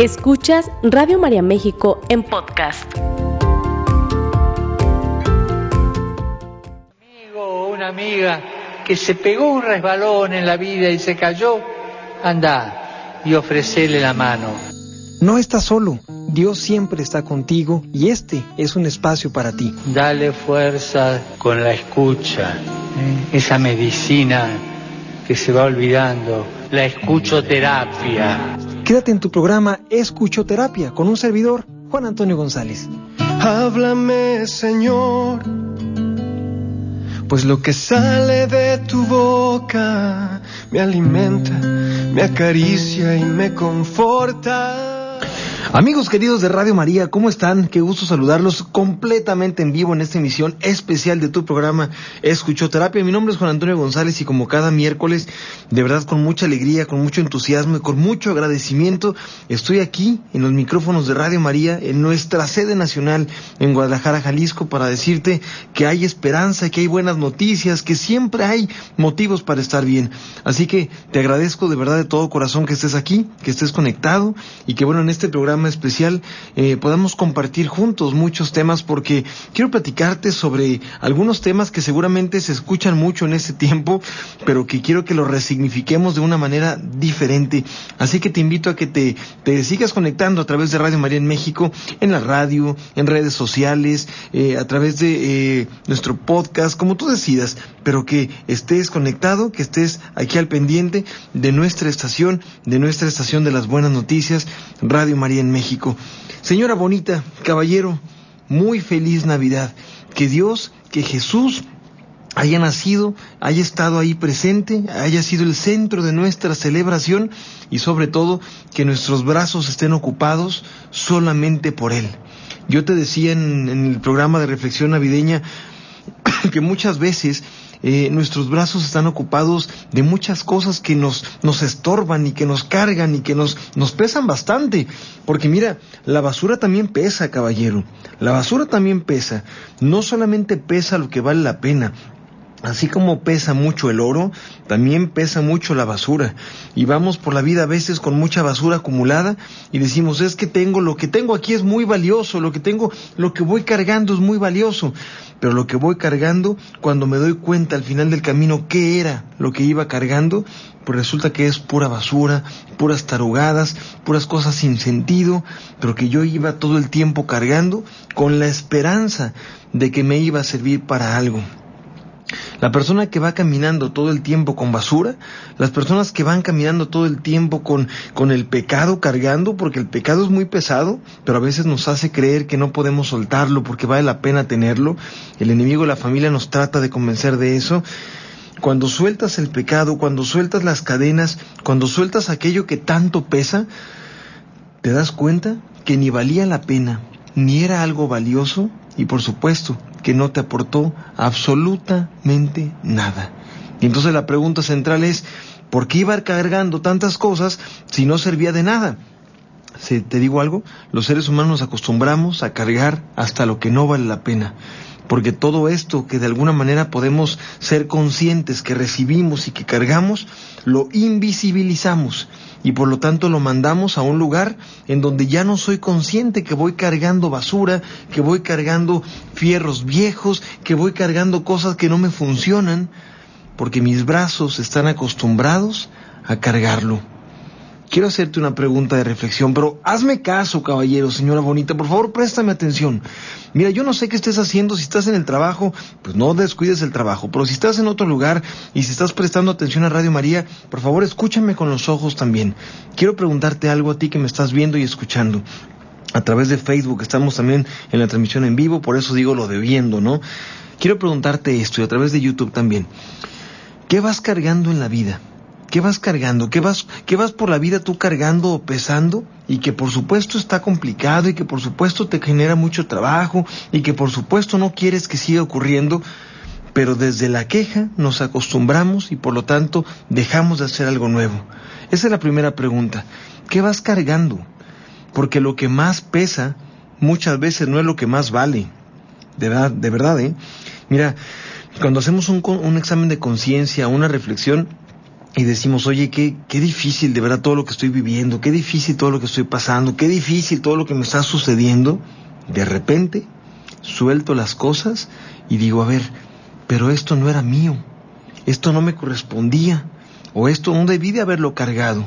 Escuchas Radio María México en podcast. amigo o una amiga que se pegó un resbalón en la vida y se cayó, anda y ofrecele la mano. No estás solo, Dios siempre está contigo y este es un espacio para ti. Dale fuerza con la escucha, ¿eh? esa medicina que se va olvidando, la escuchoterapia. Quédate en tu programa Escuchoterapia con un servidor, Juan Antonio González. Háblame, Señor, pues lo que sale de tu boca me alimenta, me acaricia y me conforta. Amigos queridos de Radio María, ¿cómo están? Qué gusto saludarlos completamente en vivo en esta emisión especial de tu programa Escuchoterapia. Mi nombre es Juan Antonio González y como cada miércoles, de verdad con mucha alegría, con mucho entusiasmo y con mucho agradecimiento, estoy aquí en los micrófonos de Radio María, en nuestra sede nacional en Guadalajara, Jalisco, para decirte que hay esperanza, que hay buenas noticias, que siempre hay motivos para estar bien. Así que te agradezco de verdad de todo corazón que estés aquí, que estés conectado y que bueno, en este programa especial eh, podamos compartir juntos muchos temas porque quiero platicarte sobre algunos temas que seguramente se escuchan mucho en este tiempo, pero que quiero que los resignifiquemos de una manera diferente. Así que te invito a que te, te sigas conectando a través de Radio María en México, en la radio, en redes sociales, eh, a través de eh, nuestro podcast, como tú decidas, pero que estés conectado, que estés aquí al pendiente de nuestra estación, de nuestra estación de las buenas noticias, Radio María en México. Señora bonita, caballero, muy feliz Navidad. Que Dios, que Jesús haya nacido, haya estado ahí presente, haya sido el centro de nuestra celebración y sobre todo que nuestros brazos estén ocupados solamente por Él. Yo te decía en, en el programa de reflexión navideña que muchas veces eh, nuestros brazos están ocupados de muchas cosas que nos, nos estorban y que nos cargan y que nos, nos pesan bastante. Porque mira, la basura también pesa, caballero. La basura también pesa. No solamente pesa lo que vale la pena, Así como pesa mucho el oro, también pesa mucho la basura. Y vamos por la vida a veces con mucha basura acumulada y decimos, es que tengo, lo que tengo aquí es muy valioso, lo que tengo, lo que voy cargando es muy valioso. Pero lo que voy cargando, cuando me doy cuenta al final del camino qué era lo que iba cargando, pues resulta que es pura basura, puras tarugadas, puras cosas sin sentido, pero que yo iba todo el tiempo cargando con la esperanza de que me iba a servir para algo. La persona que va caminando todo el tiempo con basura, las personas que van caminando todo el tiempo con, con el pecado cargando, porque el pecado es muy pesado, pero a veces nos hace creer que no podemos soltarlo porque vale la pena tenerlo. El enemigo de la familia nos trata de convencer de eso. Cuando sueltas el pecado, cuando sueltas las cadenas, cuando sueltas aquello que tanto pesa, te das cuenta que ni valía la pena, ni era algo valioso, y por supuesto que no te aportó absolutamente nada. Y entonces la pregunta central es, ¿por qué iba cargando tantas cosas si no servía de nada? Si te digo algo, los seres humanos nos acostumbramos a cargar hasta lo que no vale la pena. Porque todo esto que de alguna manera podemos ser conscientes que recibimos y que cargamos, lo invisibilizamos y por lo tanto lo mandamos a un lugar en donde ya no soy consciente que voy cargando basura, que voy cargando fierros viejos, que voy cargando cosas que no me funcionan, porque mis brazos están acostumbrados a cargarlo. Quiero hacerte una pregunta de reflexión, pero hazme caso, caballero, señora bonita, por favor, préstame atención. Mira, yo no sé qué estés haciendo, si estás en el trabajo, pues no descuides el trabajo, pero si estás en otro lugar y si estás prestando atención a Radio María, por favor, escúchame con los ojos también. Quiero preguntarte algo a ti que me estás viendo y escuchando. A través de Facebook estamos también en la transmisión en vivo, por eso digo lo de viendo, ¿no? Quiero preguntarte esto y a través de YouTube también. ¿Qué vas cargando en la vida? ¿Qué vas cargando? ¿Qué vas, ¿Qué vas por la vida tú cargando o pesando? Y que por supuesto está complicado y que por supuesto te genera mucho trabajo y que por supuesto no quieres que siga ocurriendo, pero desde la queja nos acostumbramos y por lo tanto dejamos de hacer algo nuevo. Esa es la primera pregunta. ¿Qué vas cargando? Porque lo que más pesa muchas veces no es lo que más vale. De verdad, de verdad, ¿eh? Mira, cuando hacemos un, un examen de conciencia, una reflexión, y decimos, oye, qué, qué difícil de verdad todo lo que estoy viviendo, qué difícil todo lo que estoy pasando, qué difícil todo lo que me está sucediendo, de repente suelto las cosas y digo, a ver, pero esto no era mío, esto no me correspondía, o esto no debí de haberlo cargado.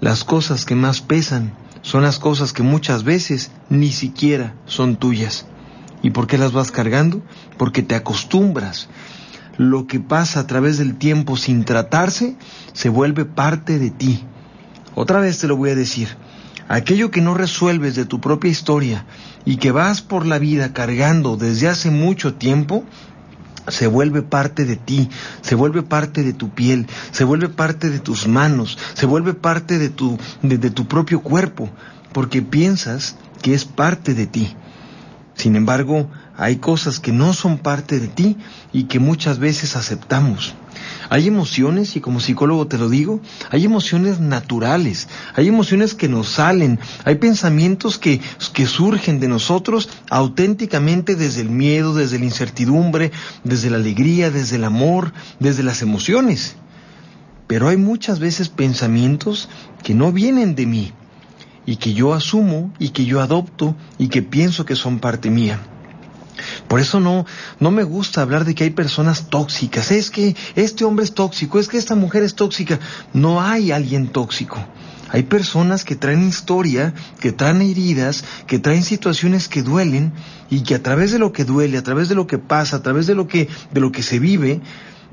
Las cosas que más pesan son las cosas que muchas veces ni siquiera son tuyas. ¿Y por qué las vas cargando? Porque te acostumbras. Lo que pasa a través del tiempo sin tratarse se vuelve parte de ti. Otra vez te lo voy a decir. Aquello que no resuelves de tu propia historia y que vas por la vida cargando desde hace mucho tiempo, se vuelve parte de ti, se vuelve parte de tu piel, se vuelve parte de tus manos, se vuelve parte de tu, de, tu propio cuerpo, porque piensas que es parte de ti. Sin embargo, hay cosas que no son parte de ti y que muchas veces aceptamos. Hay emociones, y como psicólogo te lo digo, hay emociones naturales, hay emociones que nos salen, hay pensamientos que, que surgen de nosotros auténticamente desde el miedo, desde la incertidumbre, desde la alegría, desde el amor, desde las emociones. Pero hay muchas veces pensamientos que no vienen de mí y que yo asumo y que yo adopto y que pienso que son parte mía. Por eso no, no me gusta hablar de que hay personas tóxicas. Es que este hombre es tóxico, es que esta mujer es tóxica. No hay alguien tóxico. Hay personas que traen historia, que traen heridas, que traen situaciones que duelen y que a través de lo que duele, a través de lo que pasa, a través de lo que, de lo que se vive,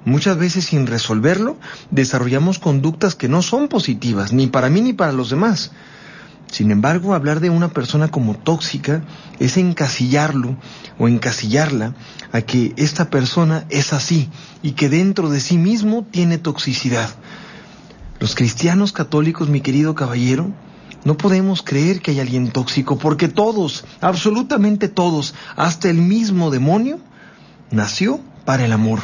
muchas veces sin resolverlo, desarrollamos conductas que no son positivas, ni para mí ni para los demás. Sin embargo, hablar de una persona como tóxica es encasillarlo o encasillarla a que esta persona es así y que dentro de sí mismo tiene toxicidad. Los cristianos católicos, mi querido caballero, no podemos creer que hay alguien tóxico porque todos, absolutamente todos, hasta el mismo demonio, nació para el amor.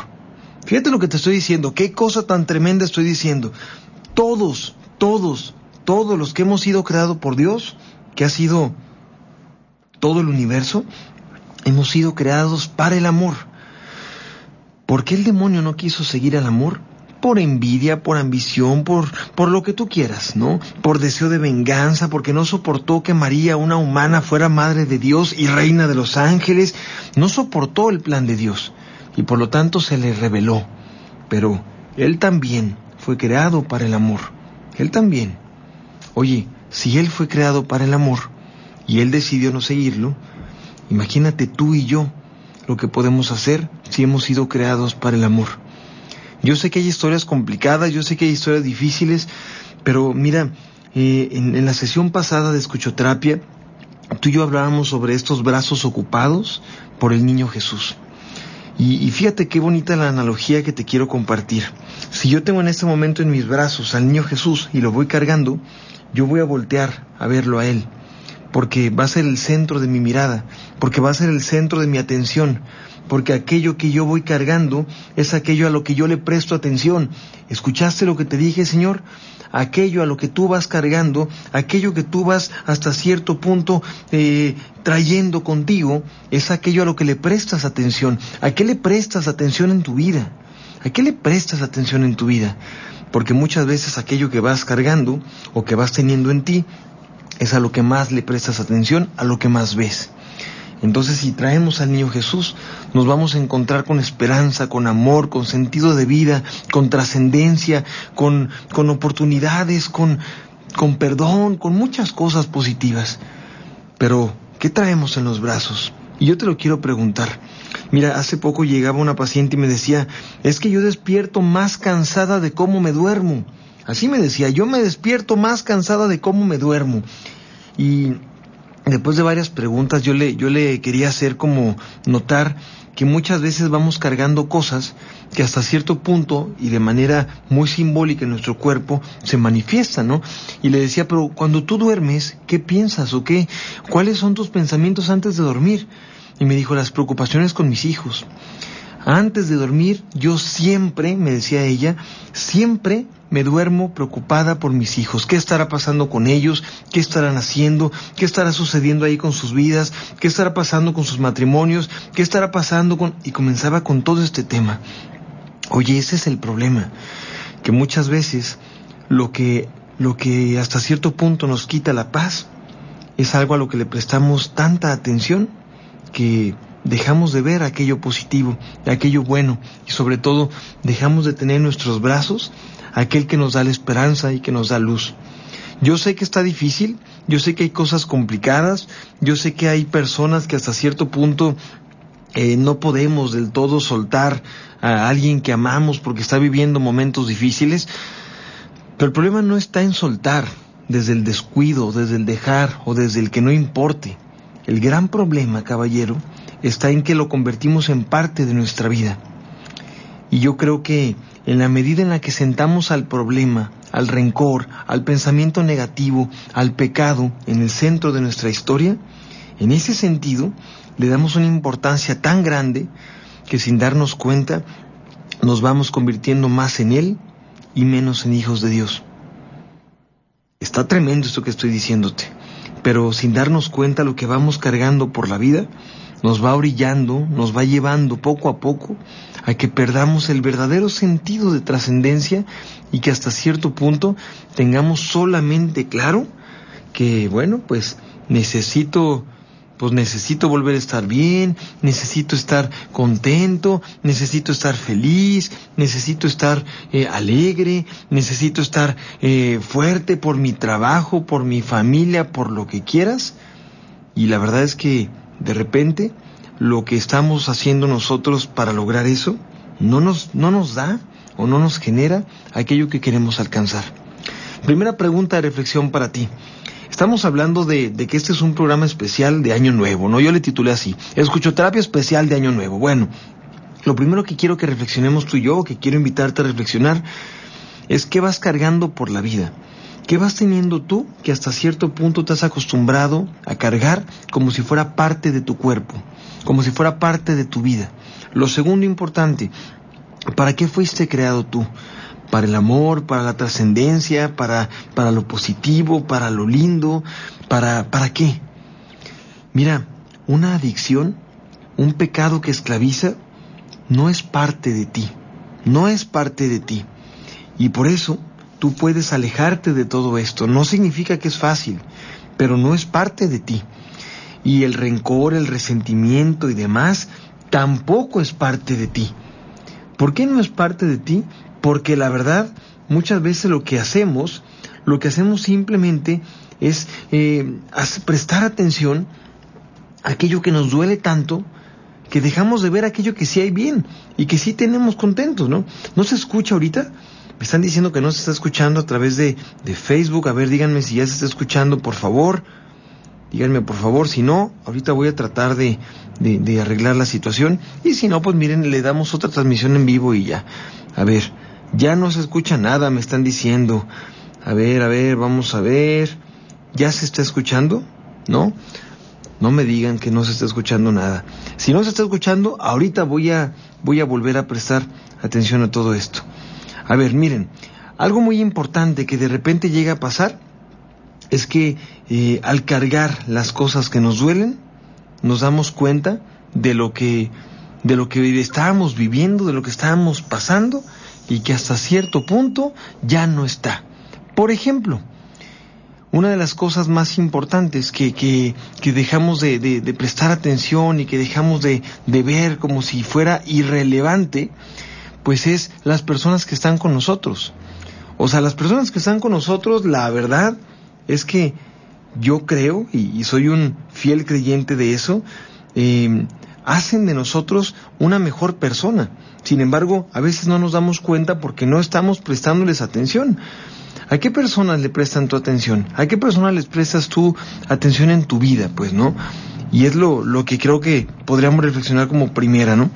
Fíjate lo que te estoy diciendo, qué cosa tan tremenda estoy diciendo. Todos, todos, todos los que hemos sido creados por Dios, que ha sido todo el universo, hemos sido creados para el amor. ¿Por qué el demonio no quiso seguir al amor? Por envidia, por ambición, por, por lo que tú quieras, ¿no? Por deseo de venganza, porque no soportó que María, una humana, fuera madre de Dios y reina de los ángeles. No soportó el plan de Dios y por lo tanto se le reveló. Pero él también fue creado para el amor. Él también. Oye, si Él fue creado para el amor y Él decidió no seguirlo, imagínate tú y yo lo que podemos hacer si hemos sido creados para el amor. Yo sé que hay historias complicadas, yo sé que hay historias difíciles, pero mira, eh, en, la sesión pasada de escuchoterapia, tú y yo hablábamos sobre estos brazos ocupados por el niño Jesús. y, fíjate qué bonita la analogía que te quiero compartir. Si yo tengo en este momento en mis brazos al niño Jesús y lo voy cargando, yo voy a voltear a verlo a Él, porque va a ser el centro de mi mirada, porque va a ser el centro de mi atención, porque aquello que yo voy cargando es aquello a lo que yo le presto atención. ¿Escuchaste lo que te dije, Señor? Aquello a lo que tú vas cargando, aquello que tú vas hasta cierto punto eh, trayendo contigo, es aquello a lo que le prestas atención. ¿A qué le prestas atención en tu vida? ¿A qué le prestas atención en tu vida? Porque muchas veces aquello que vas cargando o que vas teniendo en ti es a lo que más le prestas atención, a lo que más ves. Entonces si traemos al niño Jesús, nos vamos a encontrar con esperanza, con amor, con sentido de vida, con trascendencia, con, oportunidades, con, con perdón, con muchas cosas positivas. Pero, ¿qué traemos en los brazos? Y yo te lo quiero preguntar. Mira, hace poco llegaba una paciente y me decía, es que yo despierto más cansada de cómo me duermo. Así me decía, yo me despierto más cansada de cómo me duermo. Y después de varias preguntas yo le, yo le quería hacer como notar que muchas veces vamos cargando cosas que hasta cierto punto y de manera muy simbólica en nuestro cuerpo se manifiestan, ¿no? Y le decía, pero cuando tú duermes, ¿qué piensas o qué? ¿Cuáles son tus pensamientos antes de dormir? Y me dijo las preocupaciones con mis hijos. Antes de dormir, yo siempre, me decía ella, siempre me duermo preocupada por mis hijos. ¿Qué estará pasando con ellos? ¿Qué estarán haciendo? ¿Qué estará sucediendo ahí con sus vidas? ¿Qué estará pasando con sus matrimonios? ¿Qué estará pasando con...? Y comenzaba con todo este tema. Oye, ese es el problema que muchas veces lo que, lo que hasta cierto punto nos quita la paz es algo a lo que le prestamos tanta atención que dejamos de ver aquello positivo, aquello bueno y sobre todo dejamos de tener en nuestros brazos aquel que nos da la esperanza y que nos da luz. Yo sé que está difícil, yo sé que hay cosas complicadas, yo sé que hay personas que hasta cierto punto eh, no podemos del todo soltar a alguien que amamos porque está viviendo momentos difíciles, pero el problema no está en soltar desde el descuido, desde el dejar o desde el que no importe. El gran problema, caballero, está en que lo convertimos en parte de nuestra vida. Y yo creo que en la medida en la que sentamos al problema, al rencor, al pensamiento negativo, al pecado en el centro de nuestra historia, en ese sentido le damos una importancia tan grande que sin darnos cuenta nos vamos convirtiendo más en Él y menos en hijos de Dios. Está tremendo esto que estoy diciéndote, pero sin darnos cuenta lo que vamos cargando por la vida nos va brillando, nos va llevando poco a poco a que perdamos el verdadero sentido de trascendencia y que hasta cierto punto tengamos solamente claro que, bueno, pues necesito pues necesito volver a estar bien, necesito estar contento, necesito estar feliz, necesito estar eh, alegre, necesito estar eh, fuerte por mi trabajo, por mi familia, por lo que quieras. Y la verdad es que de repente lo que estamos haciendo nosotros para lograr eso no nos, no nos da o no nos genera aquello que queremos alcanzar. Primera pregunta de reflexión para ti. Estamos hablando de, que este es un programa especial de Año Nuevo, ¿no? Yo le titulé así, Escuchoterapia Especial de Año Nuevo. Bueno, lo primero que quiero que reflexionemos tú y yo, que quiero invitarte a reflexionar, es qué vas cargando por la vida. ¿Qué vas teniendo tú que hasta cierto punto te has acostumbrado a cargar como si fuera parte de tu cuerpo, como si fuera parte de tu vida? Lo segundo importante, ¿para qué fuiste creado tú? ¿Para el amor, para la trascendencia, para, para lo positivo, para lo lindo? ¿Para, ¿Para qué? Mira, una adicción, un pecado que esclaviza, no es parte de ti, no es parte de ti. Y por eso tú puedes alejarte de todo esto. No significa que es fácil, pero no es parte de ti. Y el rencor, el resentimiento y demás tampoco es parte de ti. ¿Por qué no es parte de ti? Porque la verdad, muchas veces lo que hacemos, lo que hacemos simplemente es eh, prestar atención a aquello que nos duele tanto, que dejamos de ver aquello que sí hay bien y que sí tenemos contentos, ¿no? ¿No se escucha ahorita? Me están diciendo que no se está escuchando a través de, de Facebook. A ver, díganme si ya se está escuchando, por favor. Díganme, por favor. Si no, ahorita voy a tratar de, de, de arreglar la situación. Y si no, pues miren, le damos otra transmisión en vivo y ya. A ver, ya no se escucha nada, me están diciendo. A ver, a ver, vamos a ver. ¿Ya se está escuchando? ¿No? No me digan que no se está escuchando nada. Si no se está escuchando, ahorita voy a, voy a volver a prestar atención a todo esto. A ver, miren, algo muy importante que de repente llega a pasar es que eh, al cargar las cosas que nos duelen, nos damos cuenta de lo que de lo que estábamos viviendo, de lo que estábamos pasando y que hasta cierto punto ya no está. Por ejemplo, una de las cosas más importantes que, que, que dejamos de, de, prestar atención y que dejamos de, de ver como si fuera irrelevante pues es las personas que están con nosotros. O sea, las personas que están con nosotros, la verdad es que yo creo, y, soy un fiel creyente de eso, eh, hacen de nosotros una mejor persona. Sin embargo, a veces no nos damos cuenta porque no estamos prestándoles atención. ¿A qué personas le prestan tu atención? ¿A qué personas les prestas tu atención en tu vida? Pues, ¿no? Y es lo, lo que creo que podríamos reflexionar como primera, ¿no?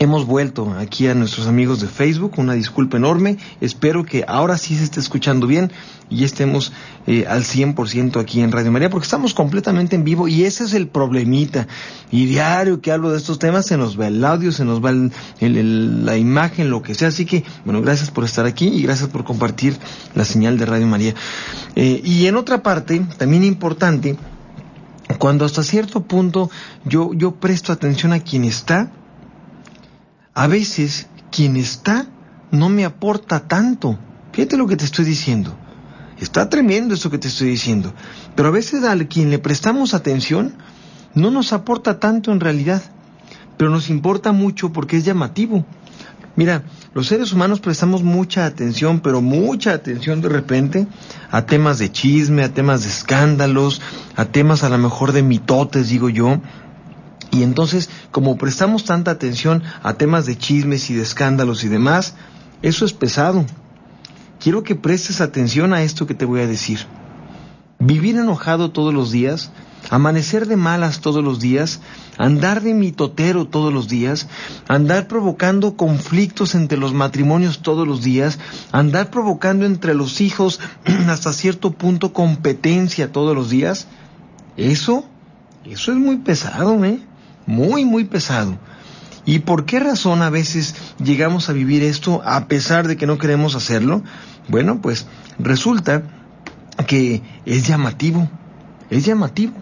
Hemos vuelto aquí a nuestros amigos de Facebook, una disculpa enorme, espero que ahora sí se esté escuchando bien y estemos eh, al 100% aquí en Radio María, porque estamos completamente en vivo y ese es el problemita. Y diario que hablo de estos temas se nos va el audio, se nos va la imagen, lo que sea. Así que, bueno, gracias por estar aquí y gracias por compartir la señal de Radio María. Eh, y en otra parte, también importante, cuando hasta cierto punto yo, yo presto atención a quien está, a veces quien está no me aporta tanto. Fíjate lo que te estoy diciendo. Está tremendo eso que te estoy diciendo. Pero a veces a quien le prestamos atención no nos aporta tanto en realidad, pero nos importa mucho porque es llamativo. Mira, los seres humanos prestamos mucha atención, pero mucha atención de repente a temas de chisme, a temas de escándalos, a temas a lo mejor de mitotes, digo yo. Y entonces, como prestamos tanta atención a temas de chismes y de escándalos y demás, eso es pesado. Quiero que prestes atención a esto que te voy a decir. Vivir enojado todos los días amanecer de malas todos los días, andar de mitotero todos los días, andar provocando conflictos entre los matrimonios todos los días, andar provocando entre los hijos hasta cierto punto competencia todos los días, eso, eso es muy pesado, ¿eh? Muy, muy pesado. ¿Y por qué razón a veces llegamos a vivir esto a pesar de que no queremos hacerlo? Bueno, pues resulta que es llamativo, es llamativo.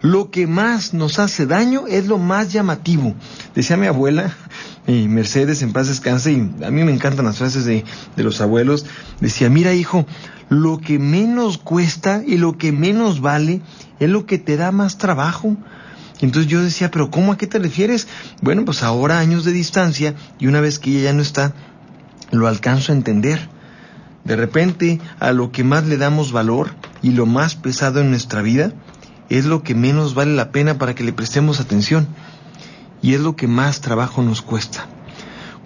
Lo que más nos hace daño es lo más llamativo. Decía mi abuela, Mercedes, en paz descanse, y a mí me encantan las frases de, de los abuelos. Decía, mira hijo, lo que menos cuesta y lo que menos vale es lo que te da más trabajo. Entonces yo decía, pero ¿cómo a qué te refieres? Bueno, pues ahora años de distancia y una vez que ella ya no está, lo alcanzo a entender. De repente, a lo que más le damos valor y lo más pesado en nuestra vida, es lo que menos vale la pena para que le prestemos atención y es lo que más trabajo nos cuesta.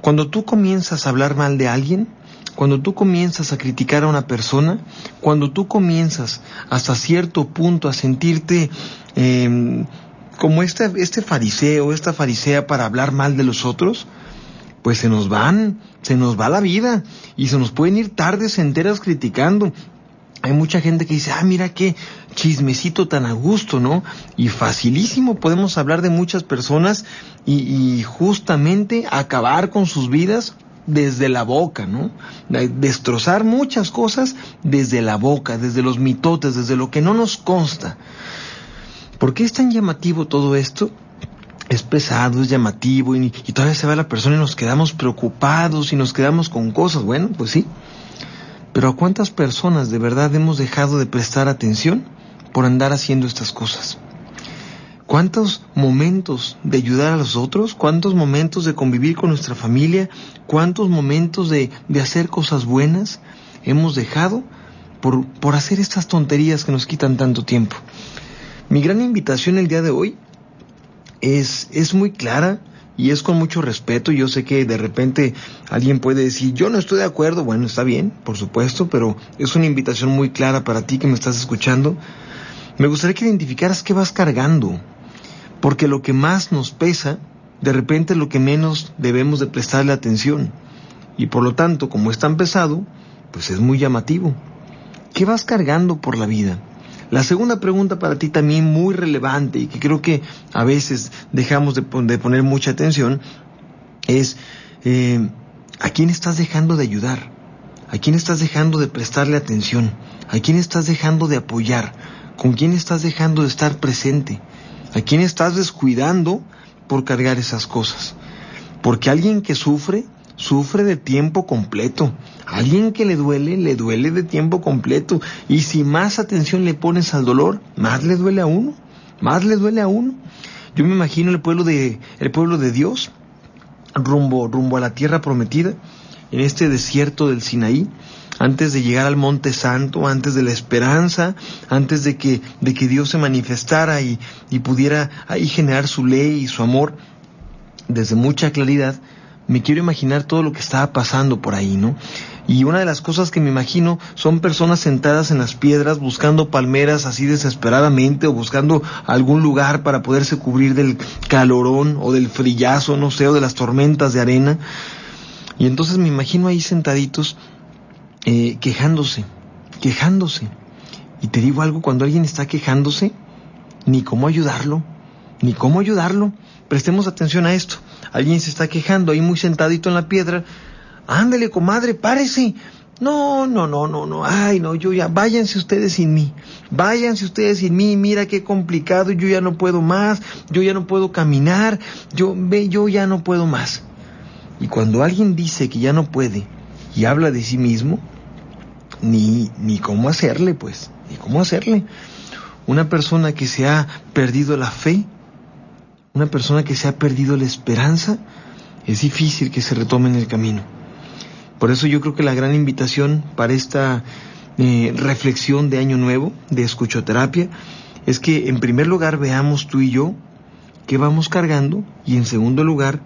Cuando tú comienzas a hablar mal de alguien, cuando tú comienzas a criticar a una persona, cuando tú comienzas hasta cierto punto a sentirte em, como este, este fariseo, esta farisea para hablar mal de los otros, pues se nos van, se nos va la vida y se nos pueden ir tardes enteras criticando hay mucha gente que dice, ah, mira qué chismecito tan a gusto, ¿no? Y facilísimo podemos hablar de muchas personas y, justamente acabar con sus vidas desde la boca, ¿no? Destrozar muchas cosas desde la boca, desde los mitotes, desde lo que no nos consta. ¿Por qué es tan llamativo todo esto? Es pesado, es llamativo y, todavía se va la persona y nos quedamos preocupados y nos quedamos con cosas. Bueno, pues sí, pero ¿a cuántas personas de verdad hemos dejado de prestar atención por andar haciendo estas cosas? ¿Cuántos momentos de ayudar a los otros? ¿Cuántos momentos de convivir con nuestra familia? ¿Cuántos momentos de, hacer cosas buenas hemos dejado por, por hacer estas tonterías que nos quitan tanto tiempo? Mi gran invitación el día de hoy es, es muy clara y es con mucho respeto. Yo sé que de repente alguien puede decir, yo no estoy de acuerdo. Bueno, está bien, por supuesto, pero es una invitación muy clara para ti que me estás escuchando. Me gustaría que identificaras qué vas cargando, porque lo que más nos pesa, de repente lo que menos debemos de prestarle atención. Y por lo tanto, como es tan pesado, pues es muy llamativo. ¿Qué vas cargando por la vida? La segunda pregunta para ti también muy relevante y que creo que a veces dejamos de, poner mucha atención es eh, ¿a quién estás dejando de ayudar? ¿A quién estás dejando de prestarle atención? ¿A quién estás dejando de apoyar? ¿Con quién estás dejando de estar presente? ¿A quién estás descuidando por cargar esas cosas? Porque alguien que sufre sufre de tiempo completo. alguien que le duele, le duele de tiempo completo. Y si más atención le pones al dolor, más le duele a uno. Más le duele a uno. Yo me imagino el pueblo de, el pueblo de Dios rumbo, rumbo a la tierra prometida, en este desierto del Sinaí, antes de llegar al Monte Santo, antes de la esperanza, antes de que, de que Dios se manifestara y, y pudiera ahí generar su ley y su amor, desde mucha claridad, me quiero imaginar todo lo que estaba pasando por ahí, ¿no? Y una de las cosas que me imagino son personas sentadas en las piedras buscando palmeras así desesperadamente o buscando algún lugar para poderse cubrir del calorón o del frillazo, no sé, o de las tormentas de arena. Y entonces me imagino ahí sentaditos eh, quejándose, quejándose. Y te digo algo, cuando alguien está quejándose, ni cómo ayudarlo, ni cómo ayudarlo. Prestemos atención a esto. Alguien se está quejando ahí muy sentadito en la piedra. Ándale, comadre, párese. No, no, no, no, no. Ay, no, yo ya, váyanse ustedes sin mí. Váyanse ustedes sin mí. Mira qué complicado. Yo ya no puedo más. Yo ya no puedo caminar. Yo, ve, yo ya no puedo más. Y cuando alguien dice que ya no puede y habla de sí mismo, ni, ni cómo hacerle, pues, ni cómo hacerle. Una persona que se ha perdido la fe, una persona que se ha perdido la esperanza, es difícil que se retome en el camino. Por eso yo creo que la gran invitación para esta eh, reflexión de Año Nuevo, de escuchoterapia, es que en primer lugar veamos tú y yo qué vamos cargando y en segundo lugar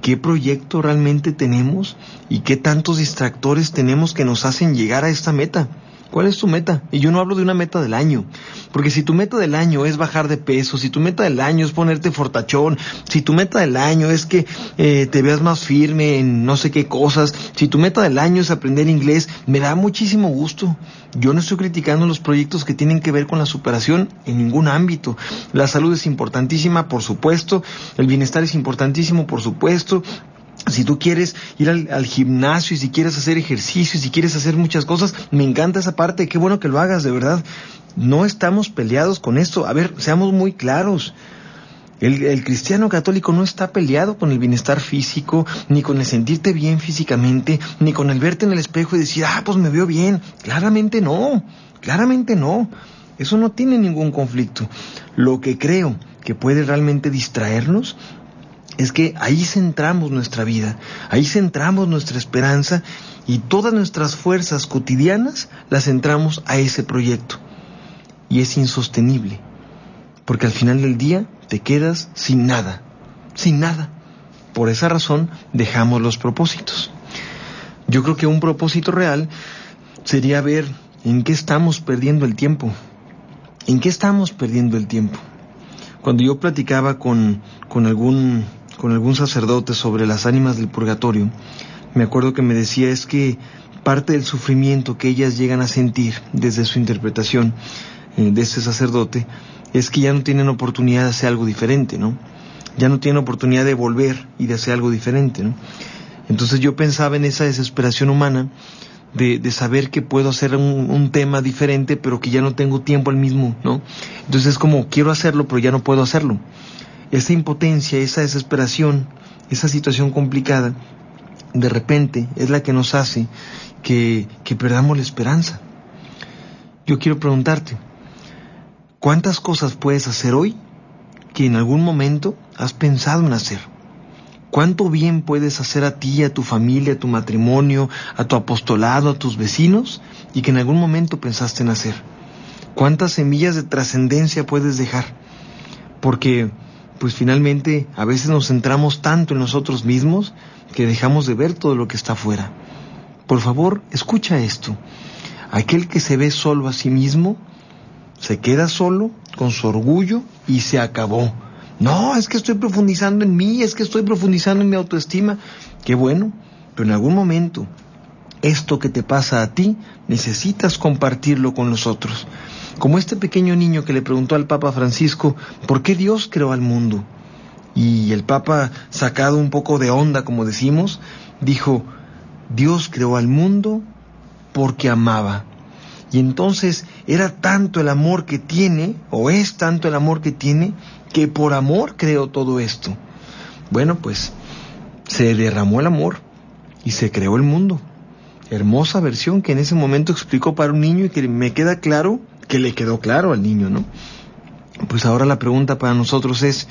qué proyecto realmente tenemos y qué tantos distractores tenemos que nos hacen llegar a esta meta. ¿Cuál es tu meta? Y yo no hablo de una meta del año, porque si tu meta del año es bajar de peso, si tu meta del año es ponerte fortachón, si tu meta del año es que eh, te veas más firme en no sé qué cosas, si tu meta del año es aprender inglés, me da muchísimo gusto. Yo no estoy criticando los proyectos que tienen que ver con la superación en ningún ámbito. La salud es importantísima, por supuesto, el bienestar es importantísimo, por supuesto, si tú quieres ir al, gimnasio y si quieres hacer ejercicio y si quieres hacer muchas cosas, me encanta esa parte, qué bueno que lo hagas, de verdad. No estamos peleados con esto. A ver, seamos muy claros. El, el, cristiano católico no está peleado con el bienestar físico, ni con el sentirte bien físicamente, ni con el verte en el espejo y decir, ah, pues me veo bien. Claramente no, claramente no. Eso no tiene ningún conflicto. Lo que creo que puede realmente distraernos es que ahí centramos nuestra vida, ahí centramos nuestra esperanza y todas nuestras fuerzas cotidianas las centramos a ese proyecto. Y es insostenible, porque al final del día te quedas sin nada, sin nada. Por esa razón dejamos los propósitos. Yo creo que un propósito real sería ver en qué estamos perdiendo el tiempo, en qué estamos perdiendo el tiempo. Cuando yo platicaba con, con algún con algún sacerdote sobre las ánimas del purgatorio, me acuerdo que me decía es que parte del sufrimiento que ellas llegan a sentir desde su interpretación eh, de este sacerdote es que ya no tienen oportunidad de hacer algo diferente, ¿no? Ya no tienen oportunidad de volver y de hacer algo diferente. Entonces yo pensaba en esa desesperación humana de, de saber que puedo hacer un, un, tema diferente, pero que ya no tengo tiempo al mismo, ¿no? Entonces es como quiero hacerlo, pero ya no puedo hacerlo esa impotencia, esa desesperación, esa situación complicada, de repente es la que nos hace que, que perdamos la esperanza. Yo quiero preguntarte, ¿cuántas cosas puedes hacer hoy que en algún momento has pensado en hacer? ¿Cuánto bien puedes hacer a ti, a tu familia, a tu matrimonio, a tu apostolado, a tus vecinos y que en algún momento pensaste en hacer? ¿Cuántas semillas de trascendencia puedes dejar? Porque pues finalmente a veces nos centramos tanto en nosotros mismos que dejamos de ver todo lo que está afuera. Por favor, escucha esto. Aquel que se ve solo a sí mismo, se queda solo con su orgullo y se acabó. No, es que estoy profundizando en mí, es que estoy profundizando en mi autoestima. Qué bueno, pero en algún momento esto que te pasa a ti necesitas compartirlo con los otros. Como este pequeño niño que le preguntó al Papa Francisco, ¿por qué Dios creó al mundo? Y el Papa, sacado un poco de onda, como decimos, dijo, Dios creó al mundo porque amaba. Y entonces era tanto el amor que tiene, o es tanto el amor que tiene, que por amor creó todo esto. Bueno, pues se derramó el amor y se creó el mundo. Hermosa versión que en ese momento explicó para un niño y que me queda claro que le quedó claro al niño, ¿no? Pues ahora la pregunta para nosotros es,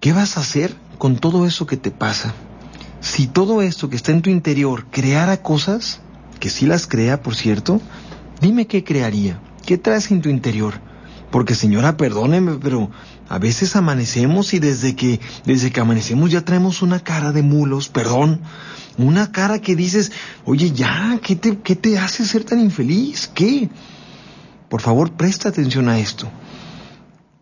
¿qué vas a hacer con todo eso que te pasa? Si todo esto que está en tu interior creara cosas, que sí las crea, por cierto, dime qué crearía, qué traes en tu interior. Porque señora, perdóneme, pero a veces amanecemos y desde que, desde que amanecemos ya traemos una cara de mulos, perdón, una cara que dices, oye, ya, ¿qué te, qué te hace ser tan infeliz? ¿Qué? Por favor, presta atención a esto.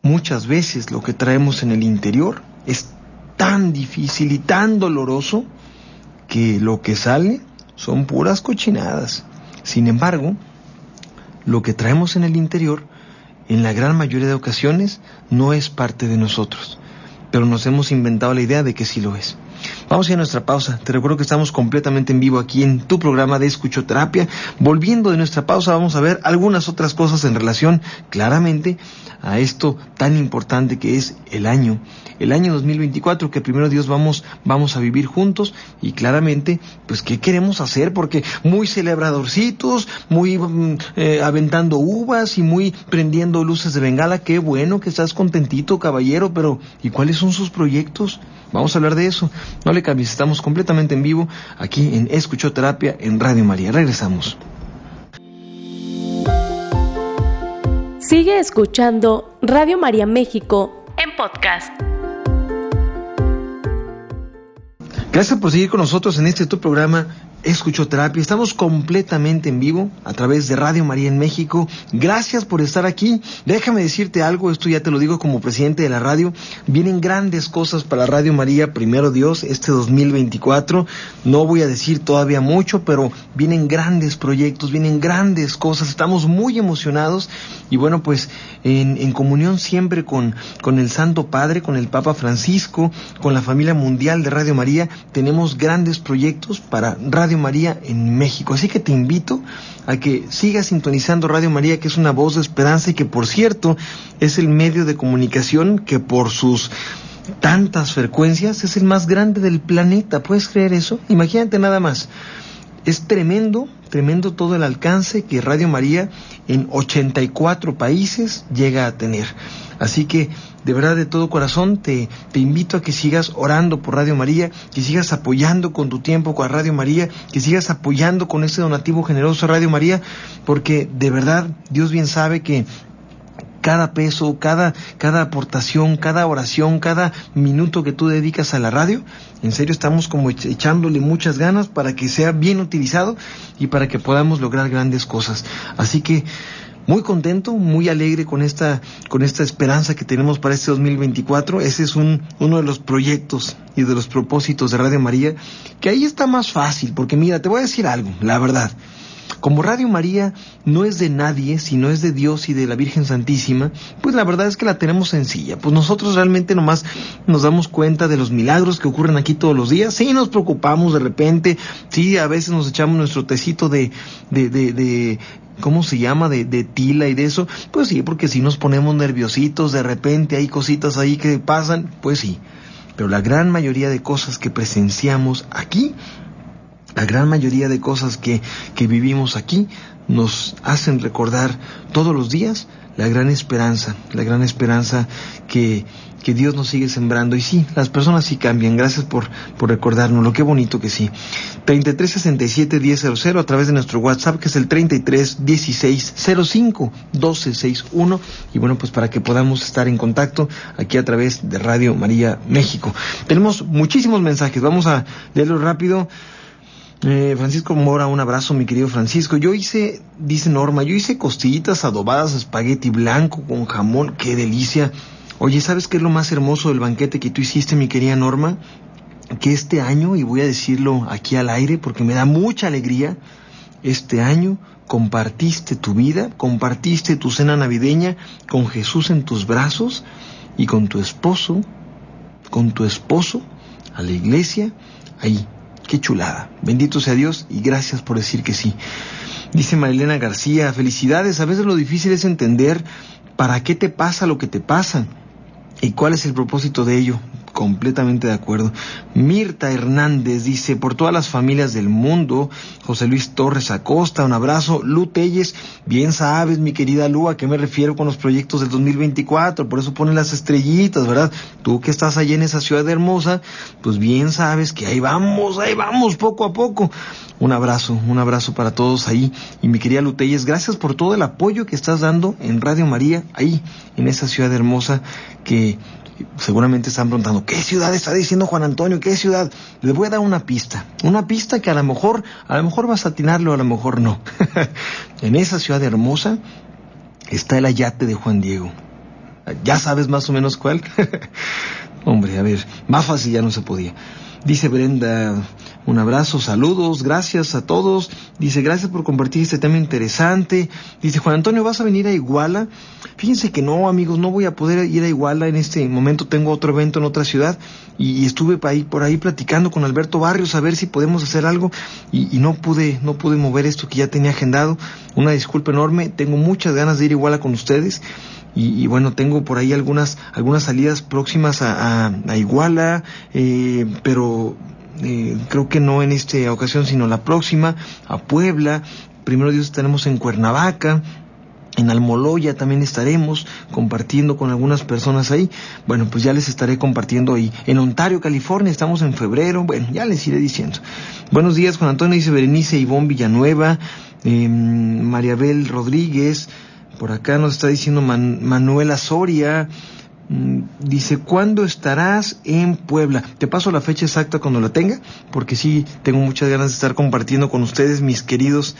Muchas veces lo que traemos en el interior es tan difícil y tan doloroso que lo que sale son puras cochinadas. Sin embargo, lo que traemos en el interior, en la gran mayoría de ocasiones, no es parte de nosotros, pero nos hemos inventado la idea de que sí lo es. Vamos a ir a nuestra pausa. Te recuerdo que estamos completamente en vivo aquí en tu programa de escuchoterapia. Volviendo de nuestra pausa, vamos a ver algunas otras cosas en relación claramente a esto tan importante que es el año, el año 2024 que primero Dios vamos vamos a vivir juntos y claramente pues qué queremos hacer porque muy celebradorcitos, muy mm, eh, aventando uvas y muy prendiendo luces de bengala, qué bueno que estás contentito, caballero, pero ¿y cuáles son sus proyectos? Vamos a hablar de eso. No le cambies, estamos completamente en vivo aquí en Escuchoterapia en Radio María. Regresamos. Sigue escuchando Radio María México en podcast. Gracias por seguir con nosotros en este tu programa Escuchoterapia. Estamos completamente en vivo a través de Radio María en México. Gracias por estar aquí. Déjame decirte algo, esto ya te lo digo como presidente de la radio. Vienen grandes cosas para Radio María, primero Dios, este 2024. No voy a decir todavía mucho, pero vienen grandes proyectos, vienen grandes cosas. Estamos muy emocionados y bueno, pues en, en comunión siempre con, con el Santo Padre, con el Papa Francisco, con la familia mundial de Radio María, tenemos grandes proyectos para Radio María en México. Así que te invito a que sigas sintonizando Radio María, que es una voz de esperanza y que por cierto es el medio de comunicación que por sus tantas frecuencias es el más grande del planeta. ¿Puedes creer eso? Imagínate nada más. Es tremendo, tremendo todo el alcance que Radio María en 84 países llega a tener. Así que de verdad de todo corazón te, te invito a que sigas orando por Radio María, que sigas apoyando con tu tiempo con Radio María, que sigas apoyando con este donativo generoso a Radio María, porque de verdad Dios bien sabe que cada peso, cada, cada aportación, cada oración, cada minuto que tú dedicas a la radio, en serio estamos como echándole muchas ganas para que sea bien utilizado y para que podamos lograr grandes cosas. Así que muy contento, muy alegre con esta, con esta esperanza que tenemos para este 2024. Ese es un, uno de los proyectos y de los propósitos de Radio María, que ahí está más fácil, porque mira, te voy a decir algo, la verdad. Como Radio María no es de nadie, sino es de Dios y de la Virgen Santísima, pues la verdad es que la tenemos sencilla. Pues nosotros realmente nomás nos damos cuenta de los milagros que ocurren aquí todos los días. Sí nos preocupamos de repente, sí a veces nos echamos nuestro tecito de, de, de, de ¿cómo se llama? De, de, tila y de eso. Pues sí, porque si nos ponemos nerviositos, de repente hay cositas ahí que pasan, pues sí. Pero la gran mayoría de cosas que presenciamos aquí la gran mayoría de cosas que, que vivimos aquí nos hacen recordar todos los días la gran esperanza, la gran esperanza que, que Dios nos sigue sembrando. Y sí, las personas sí cambian. Gracias por, por recordarnos. Lo que bonito que sí. 3367 1000 a través de nuestro WhatsApp, que es el 33 16 05 1261. Y bueno, pues para que podamos estar en contacto aquí a través de Radio María México. Tenemos muchísimos mensajes. Vamos a leerlo rápido. Eh, Francisco Mora, un abrazo, mi querido Francisco. Yo hice, dice Norma, yo hice costillitas adobadas, espagueti blanco con jamón, qué delicia. Oye, ¿sabes qué es lo más hermoso del banquete que tú hiciste, mi querida Norma? Que este año, y voy a decirlo aquí al aire porque me da mucha alegría, este año compartiste tu vida, compartiste tu cena navideña con Jesús en tus brazos y con tu esposo, con tu esposo a la iglesia, ahí, Qué chulada. Bendito sea Dios y gracias por decir que sí. Dice Marilena García, felicidades. A veces lo difícil es entender para qué te pasa lo que te pasa y cuál es el propósito de ello. Completamente de acuerdo. Mirta Hernández dice, por todas las familias del mundo, José Luis Torres Acosta, un abrazo. Lu Telles, bien sabes, mi querida Lu, a qué me refiero con los proyectos del 2024, por eso ponen las estrellitas, ¿verdad? Tú que estás allí en esa ciudad hermosa, pues bien sabes que ahí vamos, ahí vamos, poco a poco. Un abrazo, un abrazo para todos ahí. Y mi querida Lu Telles, gracias por todo el apoyo que estás dando en Radio María, ahí, en esa ciudad hermosa que seguramente están preguntando, ¿qué ciudad está diciendo Juan Antonio? ¿Qué ciudad? Les voy a dar una pista. Una pista que a lo mejor, a lo mejor vas a atinarlo, a lo mejor no. en esa ciudad hermosa está el ayate de Juan Diego. ¿Ya sabes más o menos cuál? Hombre, a ver, más fácil ya no se podía. Dice Brenda, un abrazo, saludos, gracias a todos. Dice, gracias por compartir este tema interesante. Dice, Juan Antonio, ¿vas a venir a Iguala? Fíjense que no, amigos, no voy a poder ir a Iguala en este momento. Tengo otro evento en otra ciudad y, estuve ahí, por ahí platicando con Alberto Barrios a ver si podemos hacer algo y, no pude, no pude mover esto que ya tenía agendado. Una disculpa enorme. Tengo muchas ganas de ir a Iguala con ustedes. Y, bueno, tengo por ahí algunas, algunas salidas próximas a, a, Iguala, eh, pero eh, creo que no en esta ocasión, sino la próxima, a Puebla. Primero Dios estaremos en Cuernavaca, en Almoloya también estaremos compartiendo con algunas personas ahí. Bueno, pues ya les estaré compartiendo ahí. En Ontario, California, estamos en febrero. Bueno, ya les iré diciendo. Buenos días, Juan Antonio, dice Berenice Ivón Villanueva, eh, Mariabel Rodríguez. Por acá nos está diciendo Manuela Soria. Mm, dice, ¿cuándo estarás en Puebla? Te paso la fecha exacta cuando la tenga, porque sí, tengo muchas ganas de estar compartiendo con ustedes, mis queridos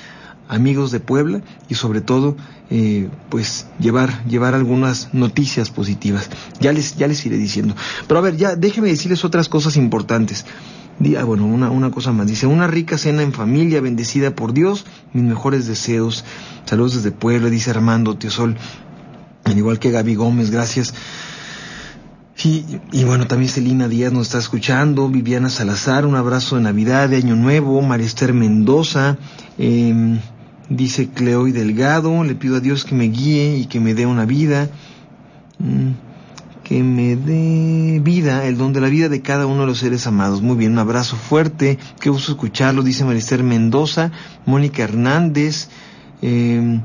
amigos de Puebla, y sobre todo, eh, pues, llevar, llevar algunas noticias positivas. Ya les, ya les iré diciendo. Pero a ver, ya, déjenme decirles otras cosas importantes. Ah, bueno, una, una cosa más. Dice, una rica cena en familia, bendecida por Dios, mis mejores deseos. Saludos desde Puebla, dice Armando Teosol. Al igual que Gaby Gómez, gracias. Y, y, bueno, también Celina Díaz nos está escuchando, Viviana Salazar, un abrazo de Navidad, de Año Nuevo, María Esther Mendoza, eh, dice Cleoy Delgado, le pido a Dios que me guíe y que me dé una vida, mm, que me dé vida, el don de la vida de cada uno de los seres amados. Muy bien, un abrazo fuerte, qué gusto escucharlo, dice María Esther Mendoza, Mónica Hernández, eh,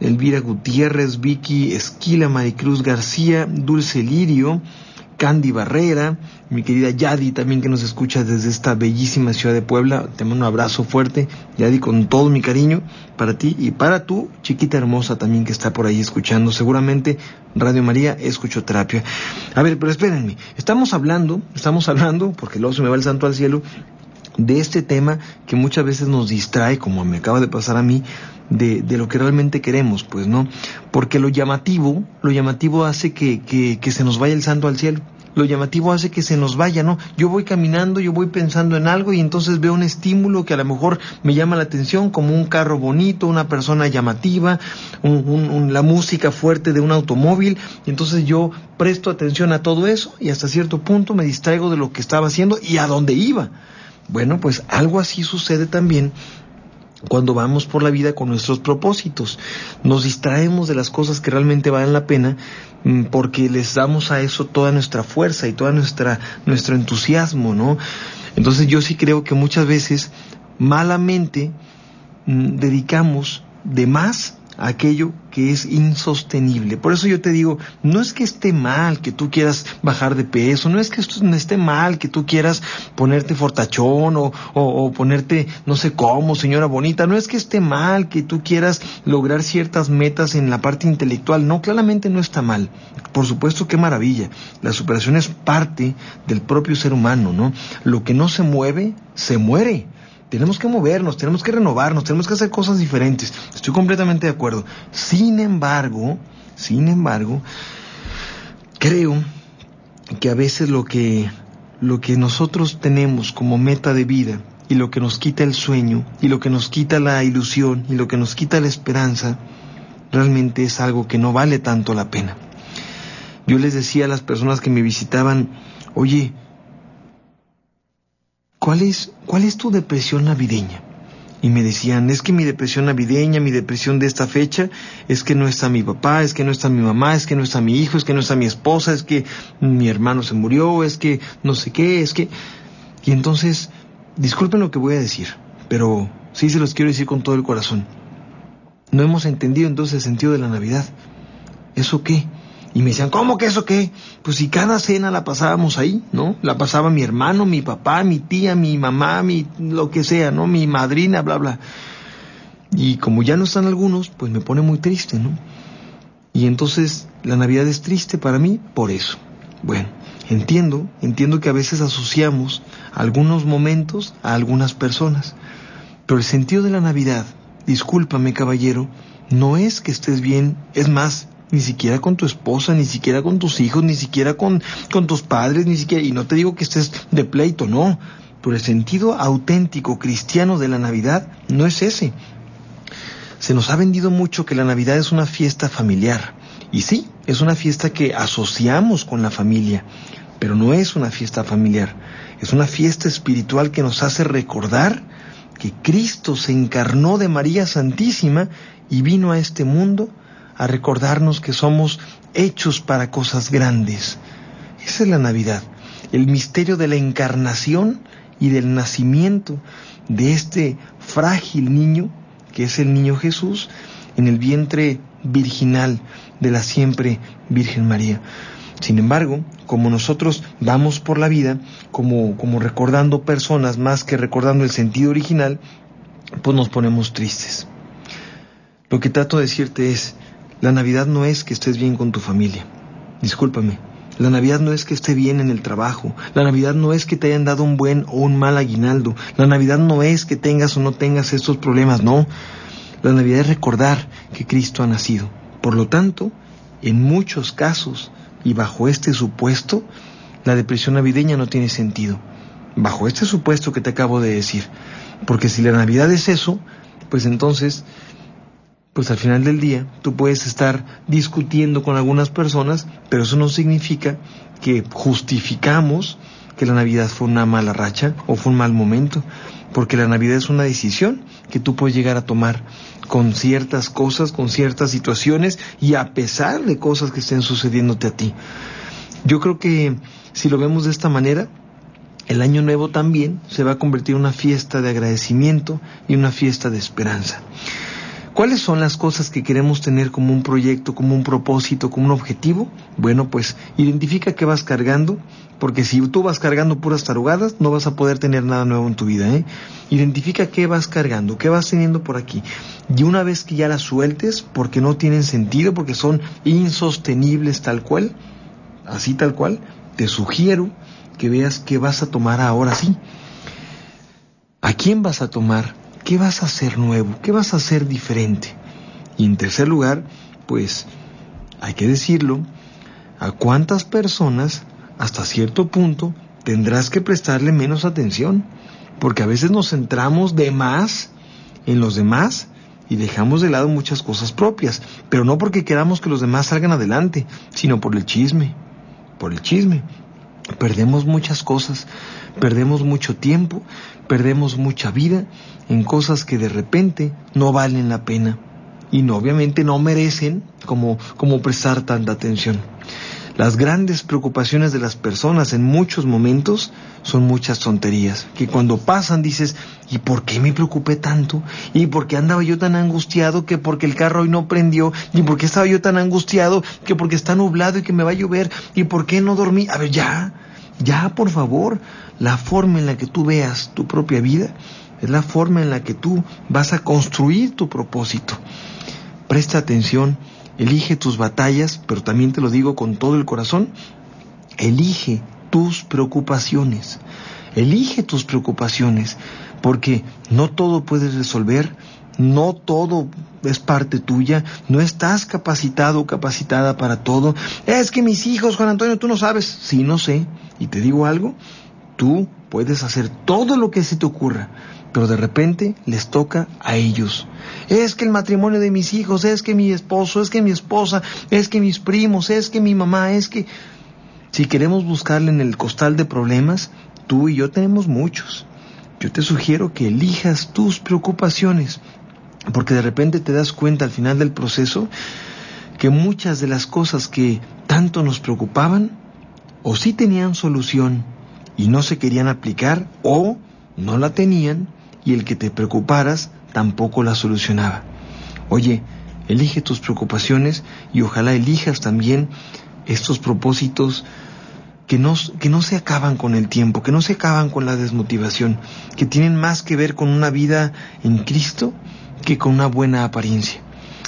Elvira Gutiérrez, Vicky Esquila, Maricruz García, Dulce Lirio, Candy Barrera, mi querida Yadi también que nos escucha desde esta bellísima ciudad de Puebla. Te mando un abrazo fuerte, Yadi, con todo mi cariño para ti y para tu chiquita hermosa también que está por ahí escuchando. Seguramente Radio María Escuchoterapia. A ver, pero espérenme, estamos hablando, estamos hablando, porque luego se me va el santo al cielo, de este tema que muchas veces nos distrae, como me acaba de pasar a mí, de, de, lo que realmente queremos, pues, ¿no? Porque lo llamativo, lo llamativo hace que, que, que se nos vaya el santo al cielo. Lo llamativo hace que se nos vaya, ¿no? Yo voy caminando, yo voy pensando en algo y entonces veo un estímulo que a lo mejor me llama la atención, como un carro bonito, una persona llamativa, un, la música fuerte de un automóvil, y entonces yo presto atención a todo eso y hasta cierto punto me distraigo de lo que estaba haciendo y a dónde iba. Bueno, pues algo así sucede también cuando vamos por la vida con nuestros propósitos. Nos distraemos de las cosas que realmente valen la pena mm, porque les damos a eso toda nuestra fuerza y toda nuestra nuestro entusiasmo, ¿no? Entonces yo sí creo que muchas veces malamente mm, dedicamos de más aquello que es insostenible. Por eso yo te digo, no es que esté mal que tú quieras bajar de peso, no es que esté mal que tú quieras ponerte fortachón o, o, ponerte no sé cómo, señora bonita, no es que esté mal que tú quieras lograr ciertas metas en la parte intelectual, no, claramente no está mal. Por supuesto, qué maravilla. La superación es parte del propio ser humano, ¿no? Lo que no se mueve, se muere. Tenemos que movernos, tenemos que renovarnos, tenemos que hacer cosas diferentes. Estoy completamente de acuerdo. Sin embargo, sin embargo, creo que a veces lo que, lo que nosotros tenemos como meta de vida y lo que nos quita el sueño y lo que nos quita la ilusión y lo que nos quita la esperanza, realmente es algo que no vale tanto la pena. Yo les decía a las personas que me visitaban, oye, ¿cuál es, cuál es tu depresión navideña? Y me decían, es que mi depresión navideña, mi depresión de esta fecha, es que no está mi papá, es que no está mi mamá, es que no está mi hijo, es que no está mi esposa, es que mi hermano se murió, es que no sé qué, es que... Y entonces, disculpen lo que voy a decir, pero sí se los quiero decir con todo el corazón. No hemos entendido entonces el sentido de la Navidad. ¿Eso qué? Y me decían, ¿cómo que eso qué? Pues si cada cena la pasábamos ahí, ¿no? La pasaba mi hermano, mi papá, mi tía, mi mamá, mi lo que sea, ¿no? Mi madrina, bla, bla. Y como ya no están algunos, pues me pone muy triste, ¿no? Y entonces la Navidad es triste para mí por eso. Bueno, entiendo, entiendo que a veces asociamos algunos momentos a algunas personas. Pero el sentido de la Navidad, discúlpame caballero, no es que estés bien, es más, ni siquiera con tu esposa, ni siquiera con tus hijos, ni siquiera con, con tus padres, ni siquiera, y no te digo que estés de pleito, no, pero el sentido auténtico cristiano de la Navidad no es ese. Se nos ha vendido mucho que la Navidad es una fiesta familiar. Y sí, es una fiesta que asociamos con la familia, pero no es una fiesta familiar. Es una fiesta espiritual que nos hace recordar que Cristo se encarnó de María Santísima y vino a este mundo a recordarnos que somos hechos para cosas grandes. Esa es la Navidad, el misterio de la encarnación y del nacimiento de este frágil niño, que es el niño Jesús, en el vientre virginal de la siempre Virgen María. Sin embargo, como nosotros vamos por la vida, como, como recordando personas más que recordando el sentido original, pues nos ponemos tristes. Lo que trato de decirte es, la Navidad no es que estés bien con tu familia. Discúlpame. La Navidad no es que esté bien en el trabajo. La Navidad no es que te hayan dado un buen o un mal aguinaldo. La Navidad no es que tengas o no tengas estos problemas. No. La Navidad es recordar que Cristo ha nacido. Por lo tanto, en muchos casos, y bajo este supuesto, la depresión navideña no tiene sentido. Bajo este supuesto que te acabo de decir. Porque si la Navidad es eso, pues entonces, pues al final del día tú puedes estar discutiendo con algunas personas, pero eso no significa que justificamos que la Navidad fue una mala racha o fue un mal momento, porque la Navidad es una decisión que tú puedes llegar a tomar con ciertas cosas, con ciertas situaciones y a pesar de cosas que estén sucediéndote a ti. Yo creo que si lo vemos de esta manera, el año nuevo también se va a convertir en una fiesta de agradecimiento y una fiesta de esperanza. ¿Cuáles son las cosas que queremos tener como un proyecto, como un propósito, como un objetivo? Bueno, pues identifica qué vas cargando, porque si tú vas cargando puras tarugadas, no vas a poder tener nada nuevo en tu vida. ¿eh? Identifica qué vas cargando, qué vas teniendo por aquí. Y una vez que ya las sueltes, porque no tienen sentido, porque son insostenibles tal cual, así tal cual, te sugiero que veas qué vas a tomar ahora sí. ¿A quién vas a tomar? ¿Qué vas a hacer nuevo? ¿Qué vas a hacer diferente? Y en tercer lugar, pues, hay que decirlo, a cuántas personas, hasta cierto punto, tendrás que prestarle menos atención, porque a veces nos centramos de más en los demás y dejamos de lado muchas cosas propias, pero no porque queramos que los demás salgan adelante, sino por el chisme, por el chisme. Perdemos muchas cosas, perdemos mucho tiempo, perdemos mucha vida en cosas que de repente no valen la pena y no, obviamente no merecen como, como prestar tanta atención. Las grandes preocupaciones de las personas en muchos momentos son muchas tonterías, que cuando pasan dices, ¿y por qué me preocupé tanto? ¿Y por qué andaba yo tan angustiado que porque el carro hoy no prendió? ¿Y por qué estaba yo tan angustiado que porque está nublado y que me va a llover? ¿Y por qué no dormí? A ver, ya, ya, por favor, la forma en la que tú veas tu propia vida es la forma en la que tú vas a construir tu propósito. Presta atención Elige tus batallas, pero también te lo digo con todo el corazón. Elige tus preocupaciones. Elige tus preocupaciones, porque no todo puedes resolver, no todo es parte tuya, no estás capacitado o capacitada para todo. Es que mis hijos, Juan Antonio, tú no sabes. Sí, no sé. Y te digo algo, tú puedes hacer todo lo que se te ocurra, pero de repente les toca a ellos. Es que el matrimonio de mis hijos, es que mi esposo, es que mi esposa, es que mis primos, es que mi mamá, es que... Si queremos buscarle en el costal de problemas, tú y yo tenemos muchos. Yo te sugiero que elijas tus preocupaciones, porque de repente te das cuenta al final del proceso que muchas de las cosas que tanto nos preocupaban o sí tenían solución y no se querían aplicar o no la tenían y el que te preocuparas tampoco la solucionaba. Oye, elige tus preocupaciones y ojalá elijas también estos propósitos que no, que no se acaban con el tiempo, que no se acaban con la desmotivación, que tienen más que ver con una vida en Cristo que con una buena apariencia.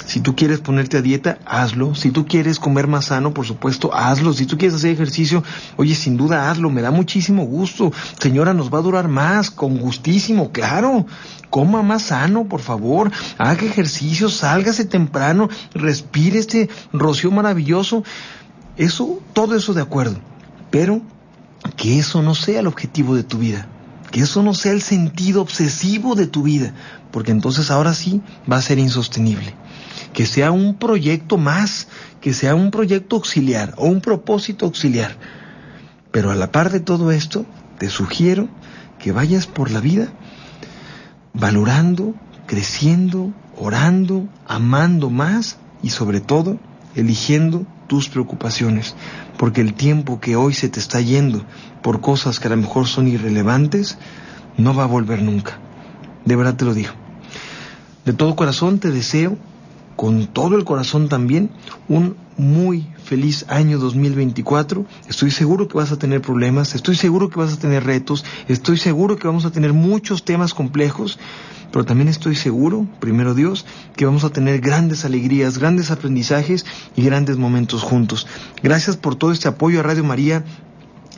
Si tú quieres ponerte a dieta, hazlo. Si tú quieres comer más sano, por supuesto, hazlo. Si tú quieres hacer ejercicio, oye, sin duda hazlo. Me da muchísimo gusto. Señora, nos va a durar más, con gustísimo, claro. Coma más sano, por favor. Haga ejercicio, sálgase temprano, respire este rocío maravilloso. Eso, todo eso de acuerdo. Pero que eso no sea el objetivo de tu vida. Que eso no sea el sentido obsesivo de tu vida. Porque entonces ahora sí va a ser insostenible. Que sea un proyecto más, que sea un proyecto auxiliar o un propósito auxiliar. Pero a la par de todo esto, te sugiero que vayas por la vida valorando, creciendo, orando, amando más y sobre todo eligiendo tus preocupaciones, porque el tiempo que hoy se te está yendo por cosas que a lo mejor son irrelevantes, no va a volver nunca. De verdad te lo digo. De todo corazón te deseo, con todo el corazón también, un muy feliz año 2024. Estoy seguro que vas a tener problemas, estoy seguro que vas a tener retos, estoy seguro que vamos a tener muchos temas complejos, pero también estoy seguro, primero Dios, que vamos a tener grandes alegrías, grandes aprendizajes y grandes momentos juntos. Gracias por todo este apoyo a Radio María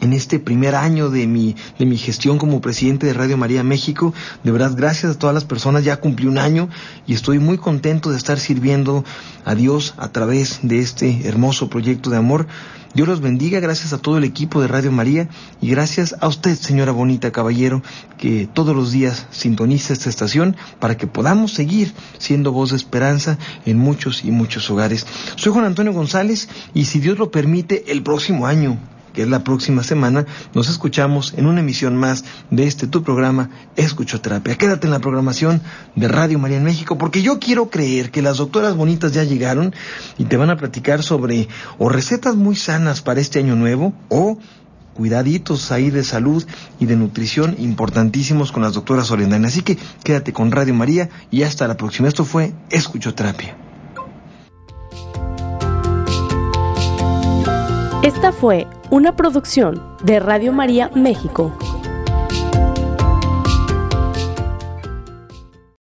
en este primer año de mi, de mi gestión como presidente de Radio María México. De verdad, gracias a todas las personas. Ya cumplí un año y estoy muy contento de estar sirviendo a Dios a través de este hermoso proyecto de amor. Dios los bendiga, gracias a todo el equipo de Radio María y gracias a usted, señora Bonita Caballero, que todos los días sintoniza esta estación para que podamos seguir siendo voz de esperanza en muchos y muchos hogares. Soy Juan Antonio González y si Dios lo permite, el próximo año que es la próxima semana, nos escuchamos en una emisión más de este tu programa Escuchoterapia. Quédate en la programación de Radio María en México porque yo quiero creer que las doctoras bonitas ya llegaron y te van a platicar sobre o recetas muy sanas para este año nuevo o cuidaditos ahí de salud y de nutrición importantísimos con las doctoras Solendana. Así que quédate con Radio María y hasta la próxima. Esto fue Escuchoterapia. Esta fue una producción de Radio María México.